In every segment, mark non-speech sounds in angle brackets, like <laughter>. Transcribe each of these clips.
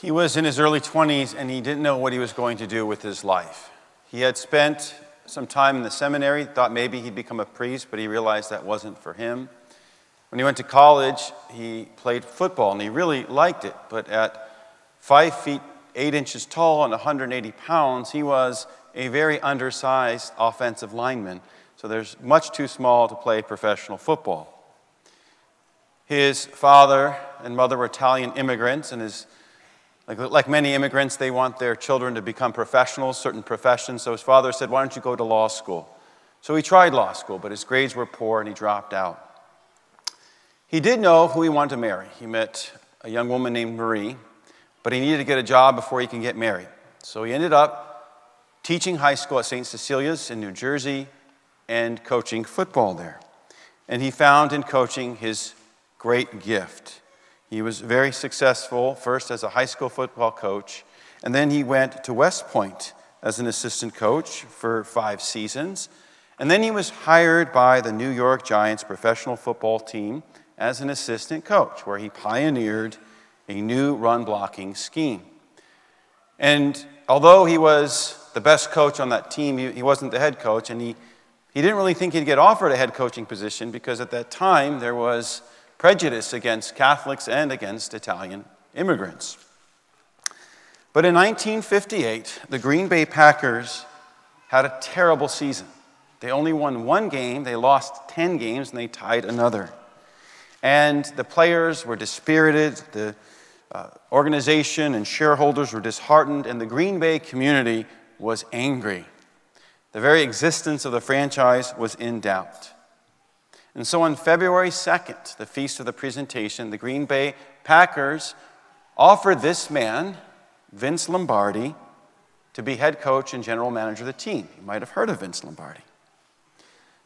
He was in his early 20s and he didn't know what he was going to do with his life. He had spent some time in the seminary, thought maybe he'd become a priest, but he realized that wasn't for him. When he went to college, he played football and he really liked it, but at five feet eight inches tall and 180 pounds, he was a very undersized offensive lineman. So there's much too small to play professional football. His father and mother were Italian immigrants, and his, like, like many immigrants, they want their children to become professionals, certain professions. So his father said, Why don't you go to law school? So he tried law school, but his grades were poor and he dropped out. He did know who he wanted to marry. He met a young woman named Marie, but he needed to get a job before he can get married. So he ended up teaching high school at St. Cecilia's in New Jersey and coaching football there. And he found in coaching his great gift. He was very successful, first as a high school football coach, and then he went to West Point as an assistant coach for five seasons. And then he was hired by the New York Giants professional football team as an assistant coach, where he pioneered a new run blocking scheme. And although he was the best coach on that team, he, wasn't the head coach, and he, he didn't really think he'd get offered a head coaching position because at that time there was prejudice against Catholics and against Italian immigrants. But in 1958, the Green Bay Packers had a terrible season. They only won one game, they lost 10 games, and they tied another. And the players were dispirited, the uh, organization and shareholders were disheartened, and the Green Bay community was angry. The very existence of the franchise was in doubt. And so on February 2nd, the feast of the presentation, the Green Bay Packers offered this man, Vince Lombardi, to be head coach and general manager of the team. You might have heard of Vince Lombardi.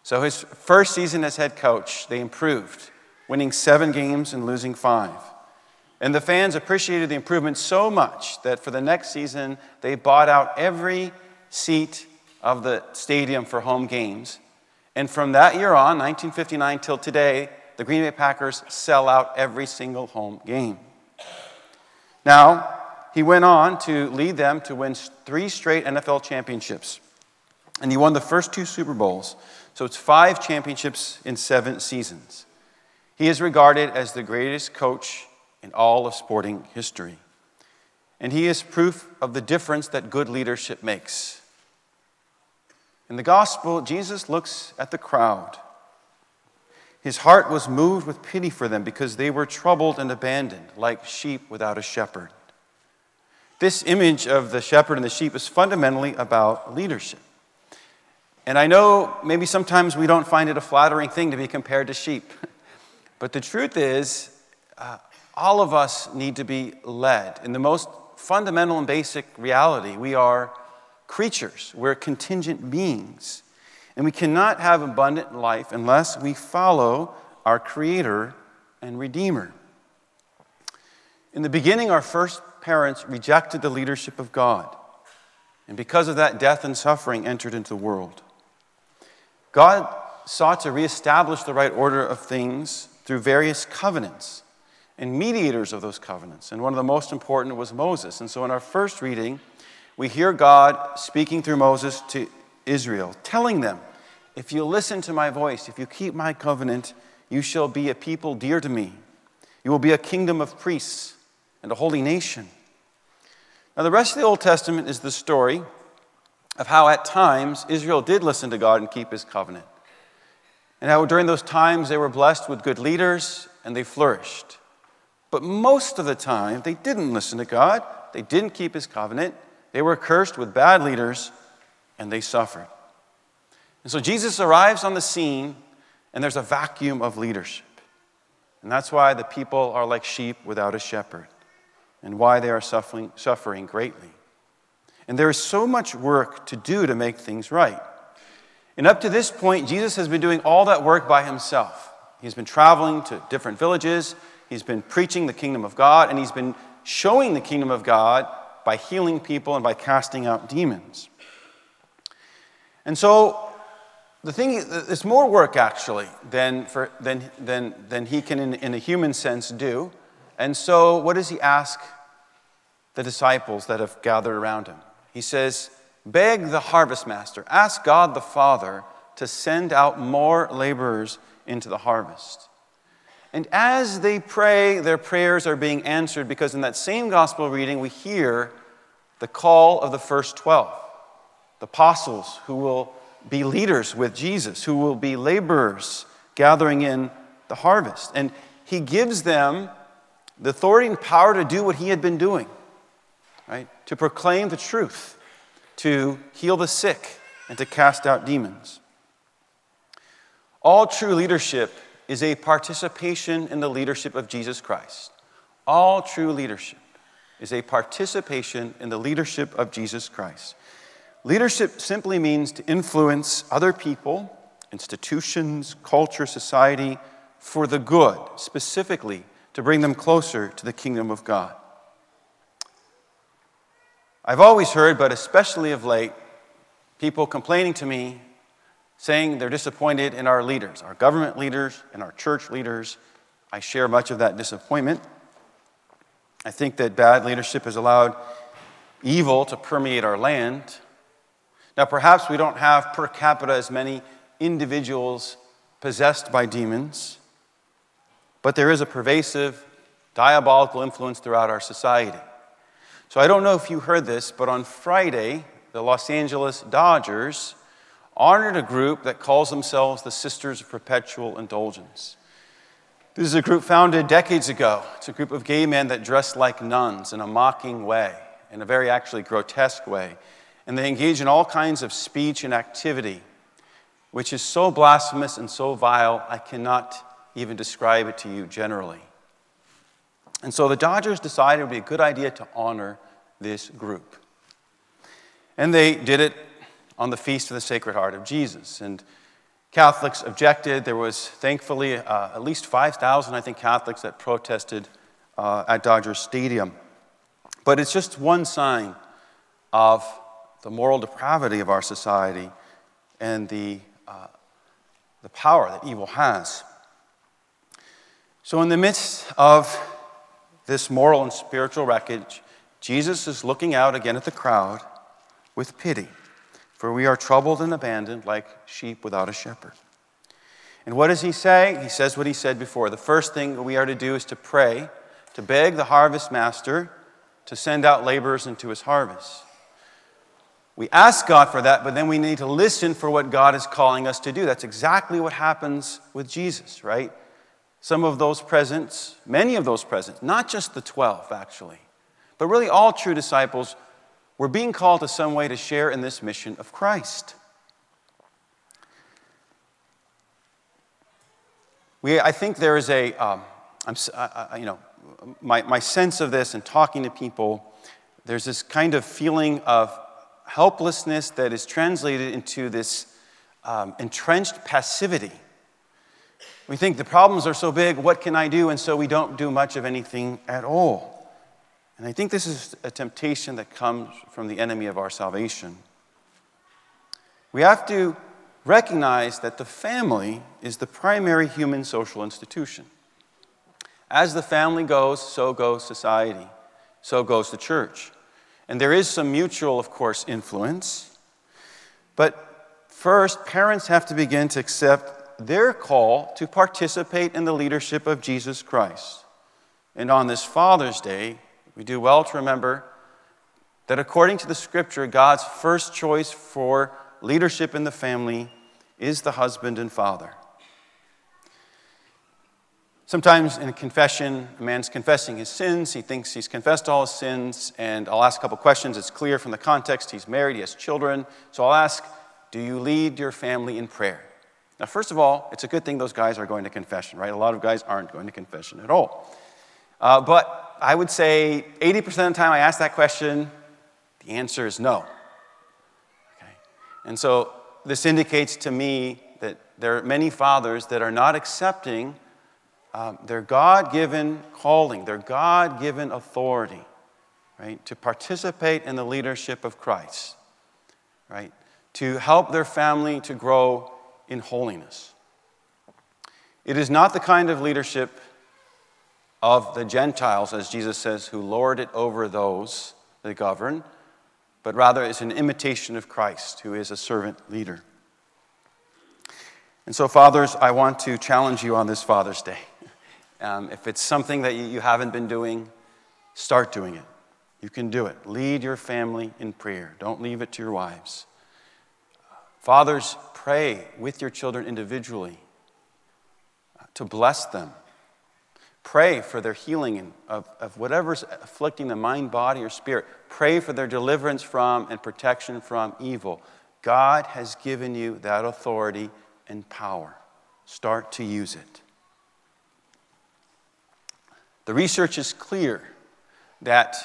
So his first season as head coach, they improved, winning seven games and losing five. And the fans appreciated the improvement so much that for the next season, they bought out every seat of the stadium for home games. And from that year on, 1959 till today, the Green Bay Packers sell out every single home game. Now, he went on to lead them to win three straight NFL championships. And he won the first two Super Bowls. So it's five championships in seven seasons. He is regarded as the greatest coach in all of sporting history. And he is proof of the difference that good leadership makes. In the gospel, Jesus looks at the crowd. His heart was moved with pity for them because they were troubled and abandoned, like sheep without a shepherd. This image of the shepherd and the sheep is fundamentally about leadership. And I know maybe sometimes we don't find it a flattering thing to be compared to sheep. <laughs> But the truth is, uh, all of us need to be led. In the most fundamental and basic reality, we are creatures, we're contingent beings. And we cannot have abundant life unless we follow our Creator and Redeemer. In the beginning, our first parents rejected the leadership of God. And because of that, death and suffering entered into the world. God sought to reestablish the right order of things through various covenants and mediators of those covenants. And one of the most important was Moses. And so in our first reading, we hear God speaking through Moses to Israel, telling them, If you listen to my voice, if you keep my covenant, you shall be a people dear to me. You will be a kingdom of priests and a holy nation. Now, the rest of the Old Testament is the story of how at times Israel did listen to God and keep his covenant. And how during those times they were blessed with good leaders and they flourished. But most of the time, they didn't listen to God, they didn't keep his covenant, they were cursed with bad leaders, and they suffered. And so Jesus arrives on the scene, and there's a vacuum of leadership. And that's why the people are like sheep without a shepherd, and why they are suffering, suffering greatly. And there is so much work to do to make things right. And up to this point, Jesus has been doing all that work by himself. He's been traveling to different villages, He's been preaching the kingdom of God, and he's been showing the kingdom of God by healing people and by casting out demons. And so, the thing is, it's more work actually than, for, than, than, than he can, in, in a human sense, do. And so, what does he ask the disciples that have gathered around him. He says, Beg the harvest master, ask God the Father to send out more laborers into the harvest. And as they pray, their prayers are being answered because in that same gospel reading, we hear the call of the first 12, the apostles who will be leaders with Jesus, who will be laborers gathering in the harvest. And he gives them the authority and power to do what he had been doing, right? To proclaim the truth, to heal the sick, and to cast out demons. All true leadership is a participation in the leadership of Jesus Christ. All true leadership is a participation in the leadership of Jesus Christ. Leadership simply means to influence other people, institutions, culture, society for the good, specifically to bring them closer to the kingdom of God. I've always heard, but especially of late, people complaining to me saying they're disappointed in our leaders, our government leaders, and our church leaders. I share much of that disappointment. I think that bad leadership has allowed evil to permeate our land. Now, perhaps we don't have per capita as many individuals possessed by demons, but there is a pervasive diabolical influence throughout our society. So I don't know if you heard this, but on Friday, the Los Angeles Dodgers honored a group that calls themselves the Sisters of Perpetual Indulgence. This is a group founded decades ago. It's a group of gay men that dress like nuns in a mocking way, in a very actually grotesque way. And they engage in all kinds of speech and activity, which is so blasphemous and so vile, I cannot even describe it to you generally. And so the Dodgers decided it would be a good idea to honor this group. And they did it on the Feast of the Sacred Heart of Jesus. And Catholics objected. There was thankfully uh, at least 5,000, I think, Catholics that protested uh, at Dodger Stadium. But it's just one sign of the moral depravity of our society and the, uh, the power that evil has. So, in the midst of this moral and spiritual wreckage, Jesus is looking out again at the crowd with pity. For we are troubled and abandoned like sheep without a shepherd. And what does he say? He says what he said before. The first thing we are to do is to pray, to beg the harvest master to send out laborers into his harvest. We ask God for that, but then we need to listen for what God is calling us to do. That's exactly what happens with Jesus, right? Some of those presents, many of those presents, not just the 12 actually, but really all true disciples we're being called to some way to share in this mission of Christ. We, I think there is a, um, I, you know, my, my sense of this and talking to people, there's this kind of feeling of helplessness that is translated into this um, entrenched passivity. We think the problems are so big, what can I do? And so we don't do much of anything at all. And I think this is a temptation that comes from the enemy of our salvation. We have to recognize that the family is the primary human social institution. As the family goes, so goes society, so goes the church. And there is some mutual, of course, influence. But first, parents have to begin to accept their call to participate in the leadership of Jesus Christ. And on this Father's Day, we do well to remember that according to the scripture, God's first choice for leadership in the family is the husband and father. Sometimes in a confession, a man's confessing his sins. He thinks he's confessed all his sins, and I'll ask a couple questions. It's clear from the context he's married, he has children. So I'll ask, Do you lead your family in prayer? Now, first of all, it's a good thing those guys are going to confession, right? A lot of guys aren't going to confession at all. Uh, but I would say 80% of the time I ask that question, the answer is no. Okay? And so this indicates to me that there are many fathers that are not accepting um, their God given calling, their God given authority, right, to participate in the leadership of Christ, right, to help their family to grow in holiness. It is not the kind of leadership of the Gentiles, as Jesus says, who lord it over those that govern, but rather is an imitation of Christ, who is a servant leader. And so, fathers, I want to challenge you on this Father's Day. Um, if it's something that you haven't been doing, start doing it. You can do it. Lead your family in prayer. Don't leave it to your wives. Fathers, pray with your children individually to bless them. Pray for their healing of, of whatever's afflicting the mind, body, or spirit. Pray for their deliverance from and protection from evil. God has given you that authority and power. Start to use it. The research is clear that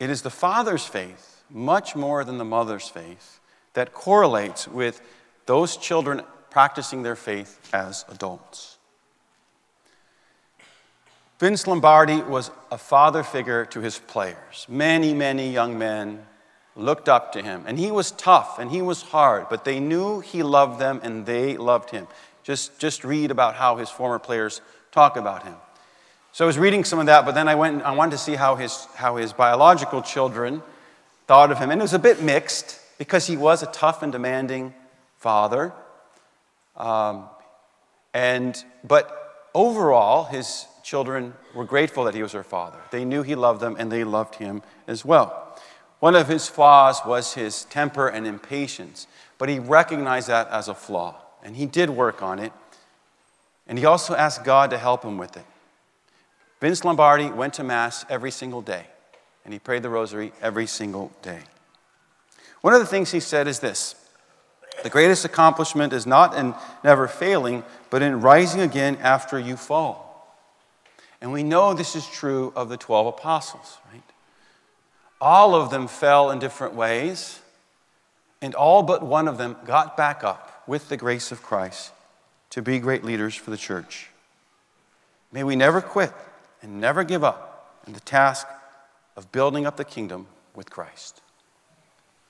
it is the father's faith, much more than the mother's faith, that correlates with those children practicing their faith as adults. Vince Lombardi was a father figure to his players. Many, many young men looked up to him. And he was tough and he was hard, but they knew he loved them and they loved him. Just, just read about how his former players talk about him. So I was reading some of that, but then I went I wanted to see how his, how his biological children thought of him. And it was a bit mixed because he was a tough and demanding father. Um, and, but overall, his children were grateful that he was their father. They knew he loved them and they loved him as well. One of his flaws was his temper and impatience, but he recognized that as a flaw and he did work on it. And he also asked God to help him with it. Vince Lombardi went to Mass every single day and he prayed the rosary every single day. One of the things he said is this The greatest accomplishment is not in never failing, but in rising again after you fall. And we know this is true of the 12 apostles, right? All of them fell in different ways, and all but one of them got back up with the grace of Christ to be great leaders for the church. May we never quit and never give up in the task of building up the kingdom with Christ.